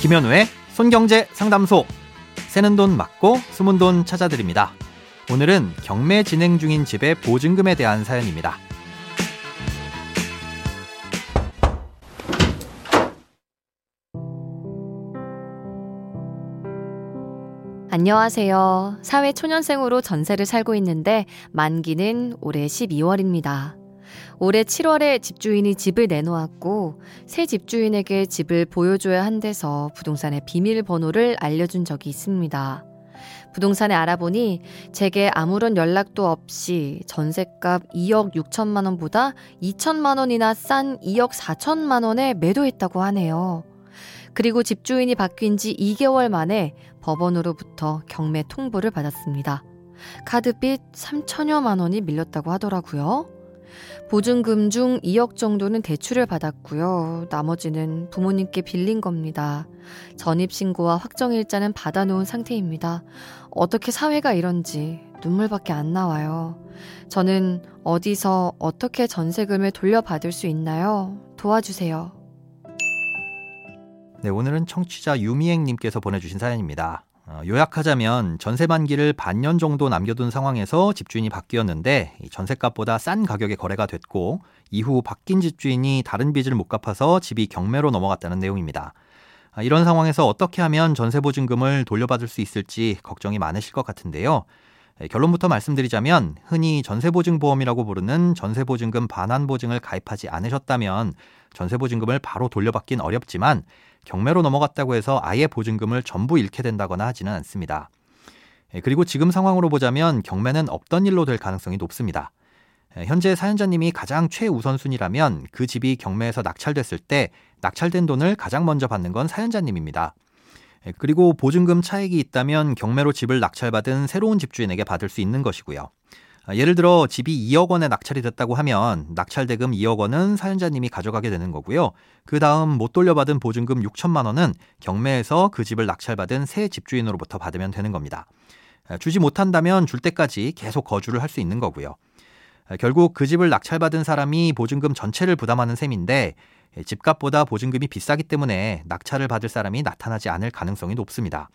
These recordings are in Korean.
김현우의 손경제 상담소. 새는 돈 맞고 숨은 돈 찾아드립니다. 오늘은 경매 진행 중인 집의 보증금에 대한 사연입니다. 안녕하세요. 사회 초년생으로 전세를 살고 있는데 만기는 올해 12월입니다. 올해 7월에 집주인이 집을 내놓았고 새 집주인에게 집을 보여줘야 한대서 부동산의 비밀번호를 알려준 적이 있습니다. 부동산에 알아보니 제게 아무런 연락도 없이 전세값 2억 6천만 원보다 2천만 원이나 싼 2억 4천만 원에 매도했다고 하네요. 그리고 집주인이 바뀐 지 2개월 만에 법원으로부터 경매 통보를 받았습니다. 카드빚 3천여만 원이 밀렸다고 하더라고요. 보증금 중 2억 정도는 대출을 받았고요. 나머지는 부모님께 빌린 겁니다. 전입신고와 확정일자는 받아놓은 상태입니다. 어떻게 사회가 이런지 눈물밖에 안 나와요. 저는 어디서 어떻게 전세금을 돌려받을 수 있나요? 도와주세요. 네, 오늘은 청취자 유미행님께서 보내주신 사연입니다. 어, 요약하자면 전세 만기를 반년 정도 남겨둔 상황에서 집주인이 바뀌었는데 전세값보다 싼 가격에 거래가 됐고 이후 바뀐 집주인이 다른 빚을 못 갚아서 집이 경매로 넘어갔다는 내용입니다. 아, 이런 상황에서 어떻게 하면 전세 보증금을 돌려받을 수 있을지 걱정이 많으실 것 같은데요. 결론부터 말씀드리자면 흔히 전세보증보험이라고 부르는 전세보증금 반환보증을 가입하지 않으셨다면 전세보증금을 바로 돌려받긴 어렵지만 경매로 넘어갔다고 해서 아예 보증금을 전부 잃게 된다거나 하지는 않습니다. 예, 그리고 지금 상황으로 보자면 경매는 없던 일로 될 가능성이 높습니다. 예, 현재 사연자님이 가장 최우선순위라면 그 집이 경매에서 낙찰됐을 때 낙찰된 돈을 가장 먼저 받는 건 사연자님입니다. 예, 그리고 보증금 차익이 있다면 경매로 집을 낙찰받은 새로운 집주인에게 받을 수 있는 것이고요. 아, 예를 들어 집이 2억 원에 낙찰이 됐다고 하면 낙찰대금 2억 원은 사연자님이 가져가게 되는 거고요. 그 다음 못 돌려받은 보증금 6천만 원은 경매에서 그 집을 낙찰받은 새 집주인으로부터 받으면 되는 겁니다. 아, 주지 못한다면 줄 때까지 계속 거주를 할 수 있는 거고요. 아, 결국 그 집을 낙찰받은 사람이 보증금 전체를 부담하는 셈인데 예, 집값보다 보증금이 비싸기 때문에 낙찰을 받을 사람이 나타나지 않을 가능성이 높습니다.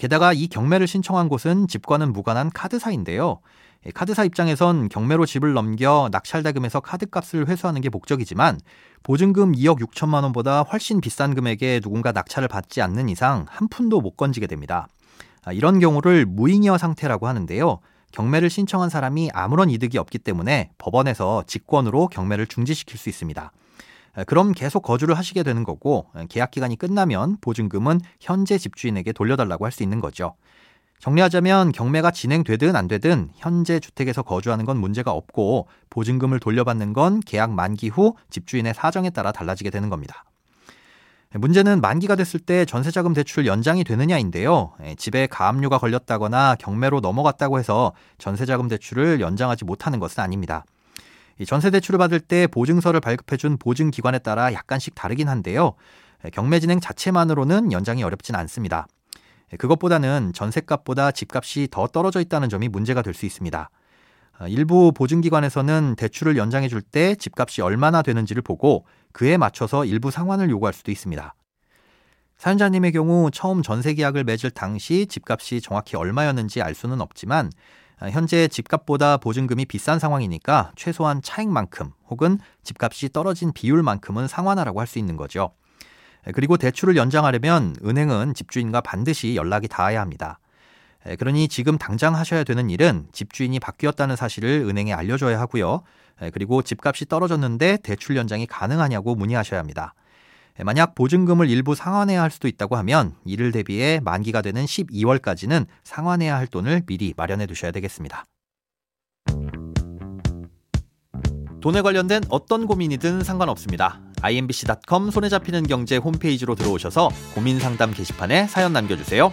게다가 이 경매를 신청한 곳은 집과는 무관한 카드사인데요. 카드사 입장에선 경매로 집을 넘겨 낙찰대금에서 카드값을 회수하는 게 목적이지만 보증금 2억 6천만 원보다 훨씬 비싼 금액에 누군가 낙찰을 받지 않는 이상 한 푼도 못 건지게 됩니다. 아, 이런 경우를 무잉여 상태라고 하는데요. 경매를 신청한 사람이 아무런 이득이 없기 때문에 법원에서 직권으로 경매를 중지시킬 수 있습니다. 아, 그럼 계속 거주를 하시게 되는 거고 계약 기간이 끝나면 보증금은 현재 집주인에게 돌려달라고 할 수 있는 거죠. 정리하자면 경매가 진행되든 안 되든 현재 주택에서 거주하는 건 문제가 없고 보증금을 돌려받는 건 계약 만기 후 집주인의 사정에 따라 달라지게 되는 겁니다. 문제는 만기가 됐을 때 전세자금 대출 연장이 되느냐인데요. 예, 집에 가압류가 걸렸다거나 경매로 넘어갔다고 해서 전세자금 대출을 연장하지 못하는 것은 아닙니다. 전세 대출을 받을 때 보증서를 발급해준 보증기관에 따라 약간씩 다르긴 한데요. 예, 경매 진행 자체만으로는 연장이 어렵진 않습니다. 그것보다는 전세값보다 집값이 더 떨어져 있다는 점이 문제가 될 수 있습니다. 아, 일부 보증기관에서는 대출을 연장해 줄 때 집값이 얼마나 되는지를 보고 그에 맞춰서 일부 상환을 요구할 수도 있습니다. 사연자님의 경우 처음 전세 계약을 맺을 당시 집값이 정확히 얼마였는지 알 수는 없지만 아, 현재 집값보다 보증금이 비싼 상황이니까 최소한 차익만큼 혹은 집값이 떨어진 비율만큼은 상환하라고 할 수 있는 거죠. 그리고 대출을 연장하려면 은행은 집주인과 반드시 연락이 닿아야 합니다. 그러니 지금 당장 하셔야 되는 일은 집주인이 바뀌었다는 사실을 은행에 알려줘야 하고요. 그리고 집값이 떨어졌는데 대출 연장이 가능하냐고 문의하셔야 합니다. 만약 보증금을 일부 상환해야 할 수도 있다고 하면 이를 대비해 만기가 되는 12월까지는 상환해야 할 돈을 미리 마련해 두셔야 되겠습니다. 돈에 관련된 어떤 고민이든 상관없습니다. imbc.com 손에 잡히는 경제 홈페이지로 들어오셔서 고민 상담 게시판에 사연 남겨주세요.